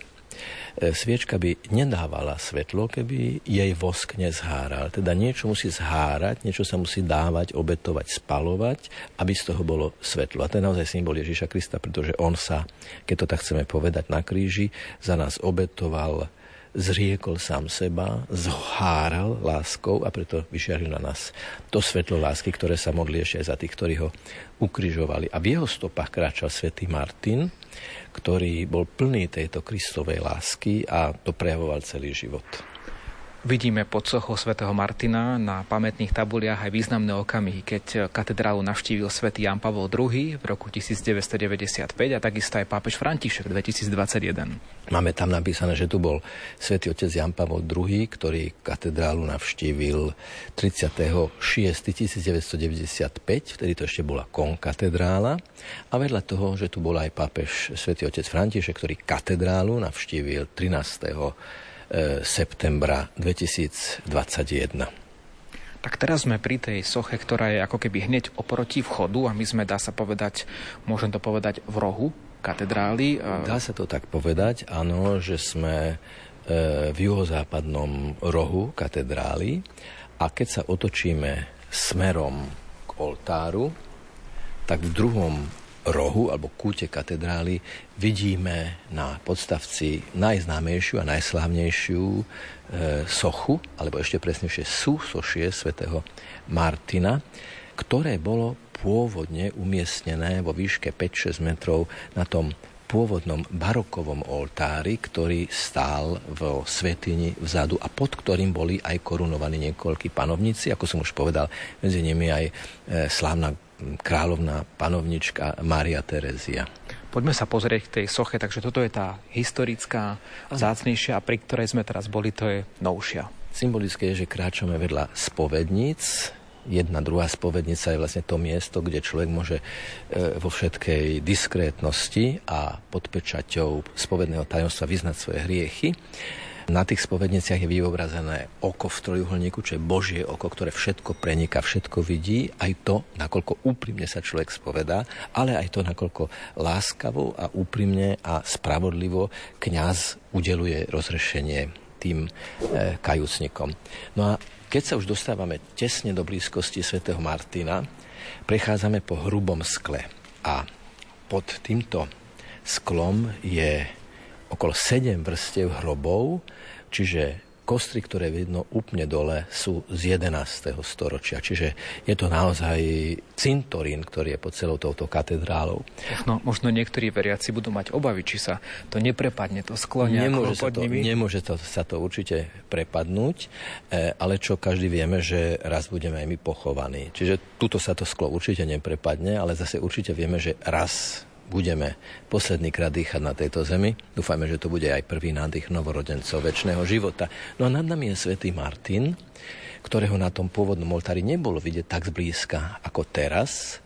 E, sviečka by nedávala svetlo, keby jej vosk nezháral. Teda niečo musí zhárať, niečo sa musí dávať, obetovať, spalovať, aby z toho bolo svetlo. A to je naozaj symbol Ježíša Krista, pretože on sa, keď to tak chceme povedať, na kríži za nás obetoval zriekol sám seba, zháral láskou a preto vyšiaril na nás to svetlo lásky, ktoré sa modli ešte aj za tých, ktorí ho ukrižovali. A v jeho stopách kráčal svätý Martin, ktorý bol plný tejto Kristovej lásky a to prejavoval celý život. Vidíme pod sochou svätého Martina na pamätných tabuliach aj významné okamihy, keď katedrálu navštívil svätý Jan Pavol II v roku 1995 a takisto aj pápež František 2021. Máme tam napísané, že tu bol svätý otec Jan Pavol II, ktorý katedrálu navštívil 36. 1995, vtedy to ešte bola konkatedrála. A vedľa toho, že tu bol aj pápež svätý otec František, ktorý katedrálu navštívil 13 septembra 2021. Tak teraz sme pri tej soche, ktorá je ako keby hneď oproti vchodu a my sme, dá sa povedať, môžem to povedať, v rohu katedrály. Dá sa to tak povedať, áno, že sme e, v juhozápadnom rohu katedrály a keď sa otočíme smerom k oltáru, tak v druhom rohu alebo kúte katedrály vidíme na podstavci najznámejšiu a najslávnejšiu e, sochu, alebo ešte presnejšie sú sošie svätého Martina, ktoré bolo pôvodne umiestnené vo výške 5-6 metrov na tom pôvodnom barokovom oltári, ktorý stál v svetini vzadu a pod ktorým boli aj korunovaní niekoľkí panovníci, ako som už povedal, medzi nimi aj e, slávna kráľovná panovnička Mária Terezia. Poďme sa pozrieť k tej soche, takže toto je tá historická, zácnejšia, pri ktorej sme teraz boli, to je novšia. Symbolické je, že kráčame vedľa spovedníc, jedna druhá spovednica je vlastne to miesto, kde človek môže e, vo všetkej diskrétnosti a pod pečaťou spovedného tajomstva vyznať svoje hriechy. Na tých spovedniciach je vyobrazené oko v trojuholníku, čo je Božie oko, ktoré všetko preniká, všetko vidí, aj to, nakoľko úprimne sa človek spovedá, ale aj to, nakoľko láskavo a úprimne a spravodlivo kňaz udeluje rozrešenie tým e, kajúcnikom. No a keď sa už dostávame tesne do blízkosti svätého Martina, prechádzame po hrubom skle a pod týmto sklom je okolo 7 vrstev hrobov, čiže kostry, ktoré vidno úplne dole, sú z 11. storočia. Čiže je to naozaj cintorín, ktorý je pod celou touto katedrálou. No, možno niektorí veriaci budú mať obavy, či sa to neprepadne, to sklo nemôže sa to, nimi. Nemôže to, sa to určite prepadnúť, e, ale čo každý vieme, že raz budeme aj my pochovaní. Čiže tuto sa to sklo určite neprepadne, ale zase určite vieme, že raz budeme posledný krát dýchať na tejto zemi. Dúfajme, že to bude aj prvý nádych novorodencov väčšného života. No a nad nami je svätý Martin, ktorého na tom pôvodnom oltári nebolo vidieť tak zblízka ako teraz.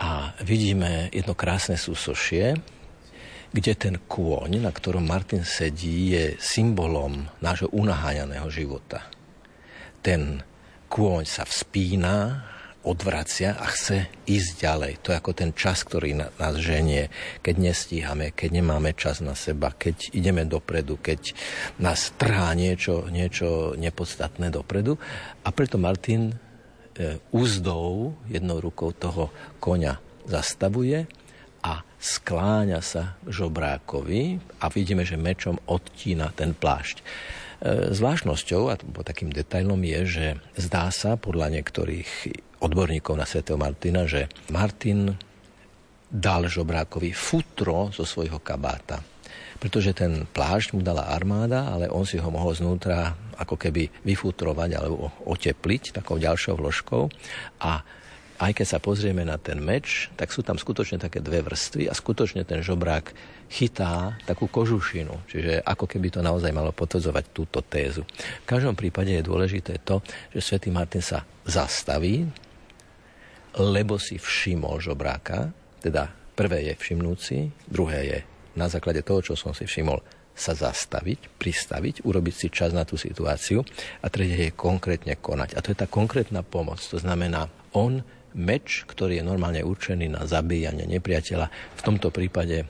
A vidíme jedno krásne súsošie, kde ten kôň, na ktorom Martin sedí, je symbolom nášho unaháňaného života. Ten kôň sa vzpína, odvracia a chce ísť ďalej. To je ako ten čas, ktorý nás ženie, keď nestíhame, keď nemáme čas na seba, keď ideme dopredu, keď nás trhá niečo, niečo nepodstatné dopredu. A preto Martin e, úzdou jednou rukou toho koňa zastavuje a skláňa sa žobrákovi a vidíme, že mečom odtína ten plášť. E, zvláštnosťou a takým detailom je, že zdá sa podľa niektorých odborníkov na svätého Martina, že Martin dal žobrákovi futro zo svojho kabáta. Pretože ten plášť mu dala armáda, ale on si ho mohol znútra ako keby vyfutrovať alebo otepliť takou ďalšou vložkou. A aj keď sa pozrieme na ten meč, tak sú tam skutočne také dve vrstvy a skutočne ten žobrák chytá takú kožušinu. Čiže ako keby to naozaj malo potvrdzovať túto tézu. V každom prípade je dôležité to, že svätý Martin sa zastaví, lebo si všimol žobráka, teda prvé je všimnúci, druhé je na základe toho, čo som si všimol, sa zastaviť, pristaviť, urobiť si čas na tú situáciu a tretie je konkrétne konať. A to je tá konkrétna pomoc. To znamená, on meč, ktorý je normálne určený na zabíjanie nepriateľa, v tomto prípade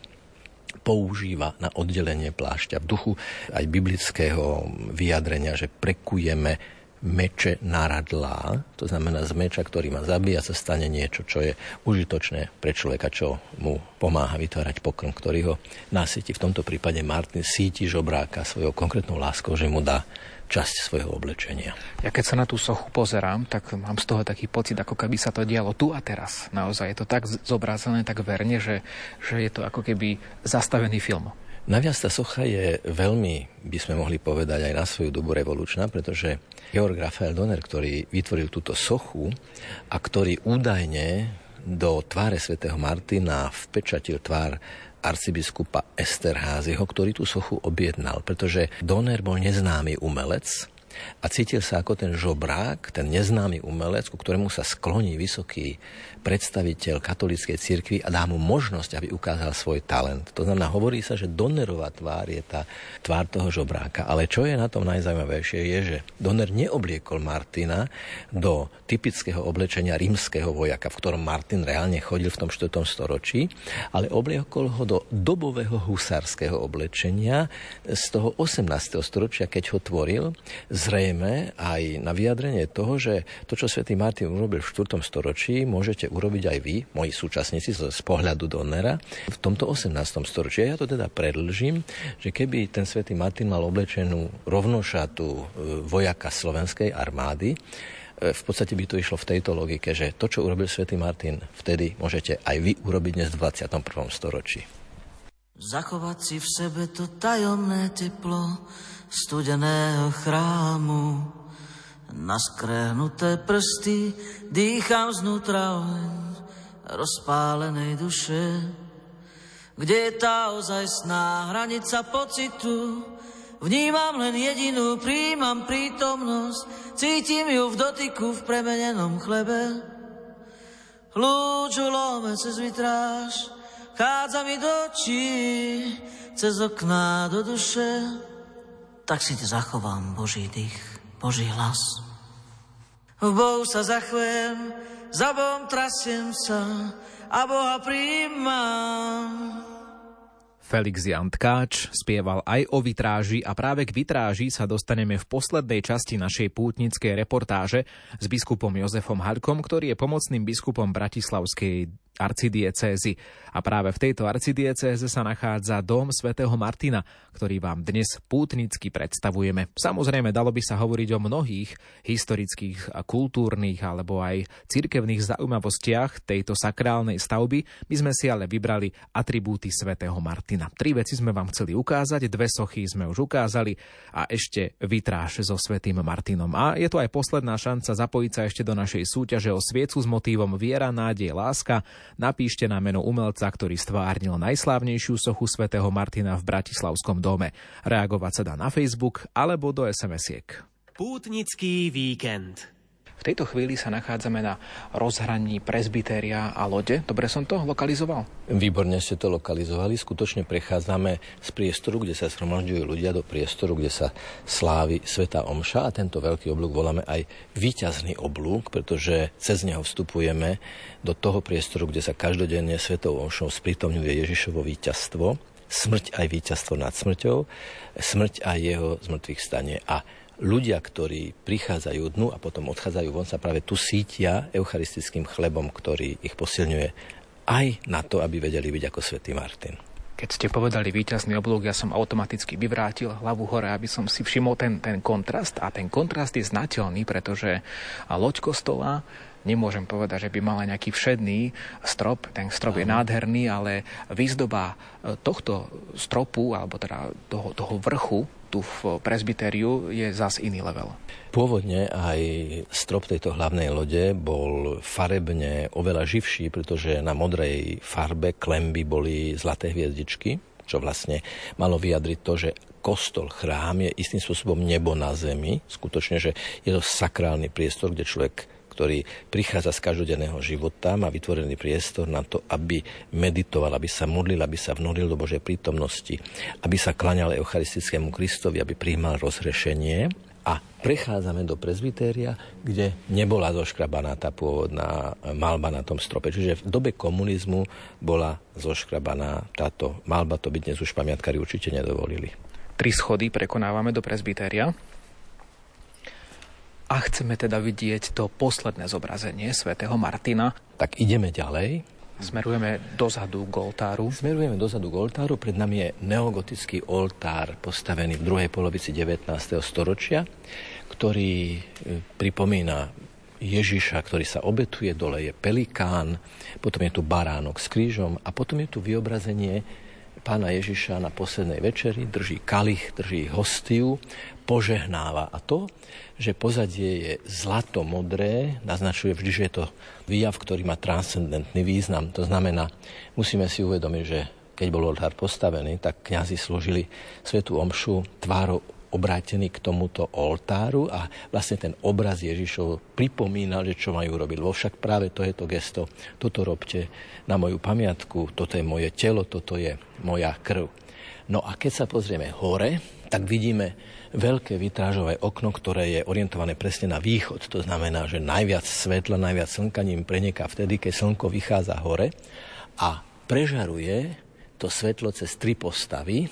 používa na oddelenie plášťa v duchu aj biblického vyjadrenia, že prekujeme meče naradlá, to znamená z meča, ktorý ma zabíja, sa stane niečo, čo je užitočné pre človeka, čo mu pomáha vytvárať pokrm, ktorý ho nasytí. V tomto prípade Martin síti žobráka svojou konkrétnou láskou, že mu dá časť svojho oblečenia. Ja keď sa na tú sochu pozerám, tak mám z toho taký pocit, ako keby sa to dialo tu a teraz. Naozaj je to tak zobrazené, tak verne, že, že je to ako keby zastavený film. Naviac tá socha je veľmi, by sme mohli povedať, aj na svoju dobu revolučná, pretože Georg Rafael Donner, ktorý vytvoril túto sochu a ktorý údajne do tváre svätého Martina vpečatil tvár arcibiskupa Esterházyho, ktorý tú sochu objednal, pretože Donner bol neznámy umelec, a cítil sa ako ten žobrák, ten neznámy umelec, ku ktorému sa skloní vysoký predstaviteľ katolíckej cirkvi a dá mu možnosť, aby ukázal svoj talent. To znamená, hovorí sa, že Donnerová tvár je tá tvár toho žobráka. Ale čo je na tom najzaujímavejšie, je, že Donner neobliekol Martina do typického oblečenia rímskeho vojaka, v ktorom Martin reálne chodil v tom 4. storočí, ale obliekol ho do dobového husárskeho oblečenia z toho 18. storočia, keď ho tvoril, zrejme aj na vyjadrenie toho, že to, čo svätý Martin urobil v 4. storočí, môžete urobiť aj vy, moji súčasníci z, pohľadu Donnera, v tomto 18. storočí. Ja to teda predlžím, že keby ten svätý Martin mal oblečenú rovnošatu e, vojaka slovenskej armády, e, v podstate by to išlo v tejto logike, že to, čo urobil svätý Martin, vtedy môžete aj vy urobiť dnes v 21. storočí. Zachovať si v sebe to tajomné teplo studeného chrámu. Na skrehnuté prsty dýcham znútra oheň rozpálenej duše. Kde je tá ozajstná hranica pocitu? Vnímam len jedinú, príjmam prítomnosť, cítim ju v dotyku v premenenom chlebe. Lúču lome cez vitráž, chádza mi do očí, cez okná do duše. Tak si te zachovám Boží dých, Boží hlas. V Bohu sa zachvem, za Bohom trasiem sa a Boha príjmam. Felix Jan Tkáč spieval aj o vitráži a práve k vitráži sa dostaneme v poslednej časti našej pútnickej reportáže s biskupom Jozefom Halkom, ktorý je pomocným biskupom Bratislavskej arcidiecézy. A práve v tejto arcidiecéze sa nachádza dom svätého Martina, ktorý vám dnes pútnicky predstavujeme. Samozrejme, dalo by sa hovoriť o mnohých historických, kultúrnych alebo aj cirkevných zaujímavostiach tejto sakrálnej stavby. My sme si ale vybrali atribúty svätého Martina. Tri veci sme vám chceli ukázať, dve sochy sme už ukázali a ešte vitráž so svätým Martinom. A je tu aj posledná šanca zapojiť sa ešte do našej súťaže o sviecu s motívom Viera, nádej, láska napíšte na meno umelca, ktorý stvárnil najslávnejšiu sochu svätého Martina v Bratislavskom dome. Reagovať sa dá na Facebook alebo do SMS-iek. Pútnický víkend. V tejto chvíli sa nachádzame na rozhraní presbytéria a lode. Dobre som to lokalizoval? Výborne ste to lokalizovali. Skutočne prechádzame z priestoru, kde sa zhromažďujú ľudia, do priestoru, kde sa slávi Sveta Omša a tento veľký oblúk voláme aj výťazný oblúk, pretože cez neho vstupujeme do toho priestoru, kde sa každodenne Svetou Omšou sprítomňuje Ježišovo víťazstvo, smrť aj víťazstvo nad smrťou, smrť aj jeho zmrtvých stane. A ľudia, ktorí prichádzajú dnu a potom odchádzajú von, sa práve tu sítia eucharistickým chlebom, ktorý ich posilňuje aj na to, aby vedeli byť ako svätý Martin. Keď ste povedali víťazný oblúk, ja som automaticky vyvrátil hlavu hore, aby som si všimol ten, ten kontrast. A ten kontrast je znateľný, pretože loď kostola nemôžem povedať, že by mala nejaký všedný strop. Ten strop je nádherný, ale výzdoba e, tohto stropu, alebo teda toho, toho vrchu, tu v presbytériu je zas iný level. Pôvodne aj strop tejto hlavnej lode bol farebne oveľa živší, pretože na modrej farbe klemby boli zlaté hviezdičky, čo vlastne malo vyjadriť to, že kostol, chrám je istým spôsobom nebo na zemi. Skutočne, že je to sakrálny priestor, kde človek ktorý prichádza z každodenného života, má vytvorený priestor na to, aby meditoval, aby sa modlil, aby sa vnoril do Božej prítomnosti, aby sa klaňal Eucharistickému Kristovi, aby prijímal rozrešenie. A prechádzame do prezbytéria, kde nebola zoškrabaná tá pôvodná malba na tom strope. Čiže v dobe komunizmu bola zoškrabaná táto malba, to by dnes už pamiatkári určite nedovolili. Tri schody prekonávame do prezbytéria a chceme teda vidieť to posledné zobrazenie svätého Martina. Tak ideme ďalej. Smerujeme dozadu k oltáru. Smerujeme dozadu k oltáru. Pred nami je neogotický oltár postavený v druhej polovici 19. storočia, ktorý e, pripomína Ježiša, ktorý sa obetuje, dole je pelikán, potom je tu baránok s krížom a potom je tu vyobrazenie pána Ježiša na poslednej večeri, drží kalich, drží hostiu, požehnáva. A to, že pozadie je zlato-modré, naznačuje vždy, že je to výjav, ktorý má transcendentný význam. To znamená, musíme si uvedomiť, že keď bol oltár postavený, tak kňazi slúžili svetu omšu tvárou obrátený k tomuto oltáru a vlastne ten obraz Ježišov pripomínal, že čo majú robiť. Vo však práve to je to gesto, toto robte na moju pamiatku, toto je moje telo, toto je moja krv. No a keď sa pozrieme hore, tak vidíme veľké vitrážové okno, ktoré je orientované presne na východ. To znamená, že najviac svetla, najviac slnka ním preniká vtedy, keď slnko vychádza hore a prežaruje to svetlo cez tri postavy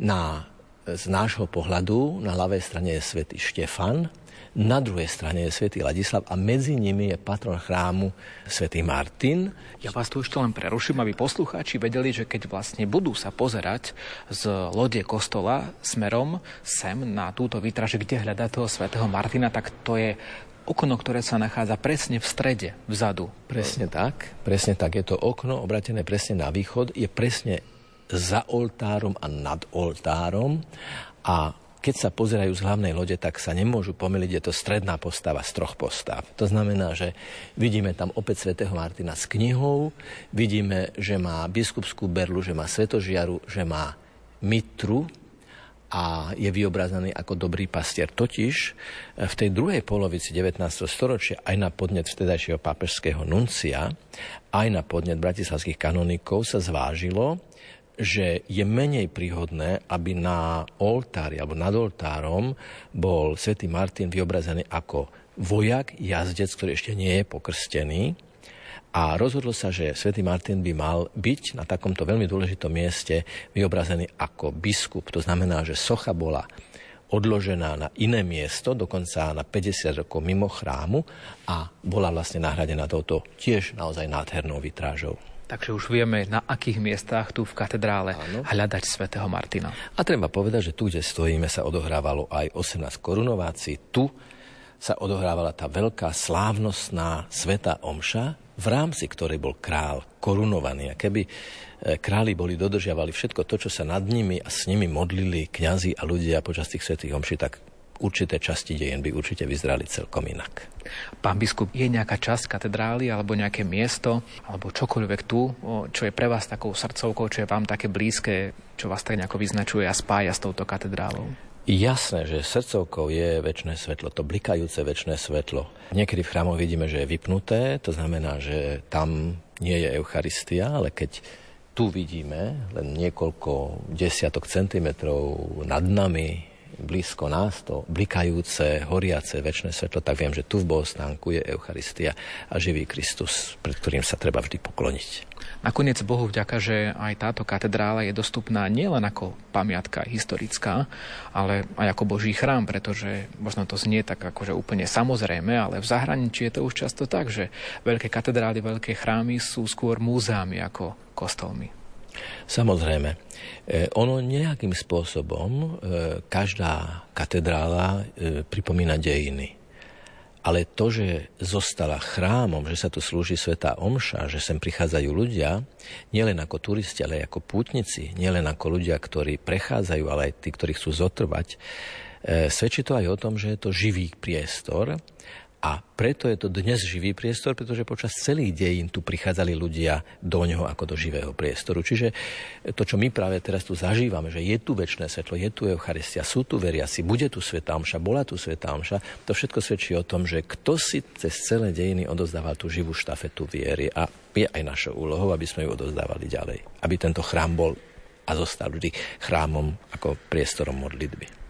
na z nášho pohľadu na ľavej strane je svätý Štefan, na druhej strane je svätý Ladislav a medzi nimi je patron chrámu svätý Martin. Ja vás tu ešte len preruším, aby poslucháči vedeli, že keď vlastne budú sa pozerať z lode kostola smerom sem na túto výtraže, kde hľadá toho svätého Martina, tak to je okno, ktoré sa nachádza presne v strede, vzadu. Presne tak, presne tak. Je to okno obratené presne na východ, je presne za oltárom a nad oltárom a keď sa pozerajú z hlavnej lode, tak sa nemôžu pomýliť, je to stredná postava z troch postav. To znamená, že vidíme tam opäť svätého Martina s knihou, vidíme, že má biskupskú berlu, že má svetožiaru, že má mitru, a je vyobrazený ako dobrý pastier. Totiž e, v tej druhej polovici 19. storočia aj na podnet vtedajšieho pápežského nuncia, aj na podnet bratislavských kanonikov sa zvážilo, že je menej príhodné, aby na oltári alebo nad oltárom bol svätý Martin vyobrazený ako vojak, jazdec, ktorý ešte nie je pokrstený, a rozhodlo sa, že svätý Martin by mal byť na takomto veľmi dôležitom mieste vyobrazený ako biskup. To znamená, že socha bola odložená na iné miesto, dokonca na 50 rokov mimo chrámu a bola vlastne nahradená touto tiež naozaj nádhernou vitrážou. Takže už vieme, na akých miestach tu v katedrále Áno. hľadať svätého Martina. A treba povedať, že tu, kde stojíme, sa odohrávalo aj 18 korunovácií. Tu sa odohrávala tá veľká slávnostná sveta omša, v rámci ktorej bol král korunovaný. A keby e, králi boli dodržiavali všetko to, čo sa nad nimi a s nimi modlili kňazi a ľudia počas tých svetých omší, tak určité časti dejen by určite vyzerali celkom inak. Pán biskup, je nejaká časť katedrály alebo nejaké miesto alebo čokoľvek tu, čo je pre vás takou srdcovkou, čo je vám také blízke, čo vás tak nejako vyznačuje a spája s touto katedrálou? Jasné, že srdcovkou je väčšie svetlo, to blikajúce väčšie svetlo. Niekedy v chrámoch vidíme, že je vypnuté, to znamená, že tam nie je Eucharistia, ale keď tu vidíme len niekoľko desiatok centimetrov nad nami, blízko nás, to blikajúce, horiace väčšie svetlo, tak viem, že tu v bohostánku je Eucharistia a živý Kristus, pred ktorým sa treba vždy pokloniť. Nakoniec Bohu vďaka, že aj táto katedrála je dostupná nielen ako pamiatka historická, ale aj ako Boží chrám, pretože možno to znie tak akože úplne samozrejme, ale v zahraničí je to už často tak, že veľké katedrály, veľké chrámy sú skôr múzeami ako kostolmi. Samozrejme. E, ono nejakým spôsobom, e, každá katedrála e, pripomína dejiny. Ale to, že zostala chrámom, že sa tu slúži Sveta Omša, že sem prichádzajú ľudia, nielen ako turisti, ale aj ako pútnici, nielen ako ľudia, ktorí prechádzajú, ale aj tí, ktorí chcú zotrvať, svedčí to aj o tom, že je to živý priestor a preto je to dnes živý priestor, pretože počas celých dejín tu prichádzali ľudia do ňoho ako do živého priestoru. Čiže to, čo my práve teraz tu zažívame, že je tu väčšie svetlo, je tu Eucharistia, sú tu veriaci, bude tu Sveta Omša, bola tu Sveta Omša, to všetko svedčí o tom, že kto si cez celé dejiny odozdával tú živú štafetu viery a je aj našou úlohou, aby sme ju odozdávali ďalej. Aby tento chrám bol a zostal vždy chrámom ako priestorom modlitby.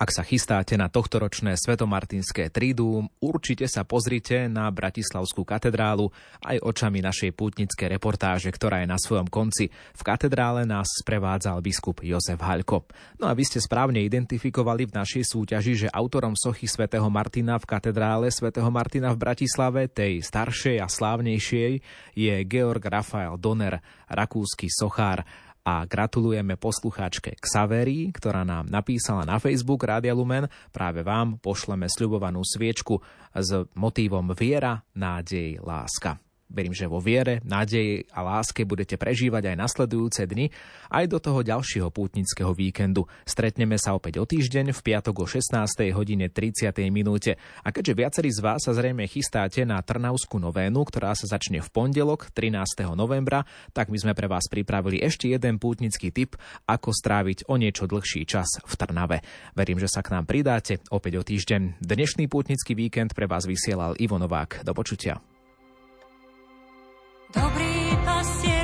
Ak sa chystáte na tohtoročné svetomartinské trídum, určite sa pozrite na Bratislavskú katedrálu aj očami našej pútnickej reportáže, ktorá je na svojom konci. V katedrále nás sprevádzal biskup Jozef Haľko. No a vy ste správne identifikovali v našej súťaži, že autorom sochy svätého Martina v katedrále svätého Martina v Bratislave, tej staršej a slávnejšej, je Georg Rafael Donner, rakúsky sochár a gratulujeme poslucháčke Xaveri, ktorá nám napísala na Facebook Rádia Lumen. Práve vám pošleme sľubovanú sviečku s motívom viera, nádej, láska. Verím, že vo viere, nádeji a láske budete prežívať aj nasledujúce dni, aj do toho ďalšieho pútnického víkendu. Stretneme sa opäť o týždeň v piatok o 16. hodine 30. minúte. A keďže viacerí z vás sa zrejme chystáte na Trnavskú novénu, ktorá sa začne v pondelok 13. novembra, tak my sme pre vás pripravili ešte jeden pútnický tip, ako stráviť o niečo dlhší čas v Trnave. Verím, že sa k nám pridáte opäť o týždeň. Dnešný pútnický víkend pre vás vysielal Ivo Novák. Do počutia. Dobrý pastier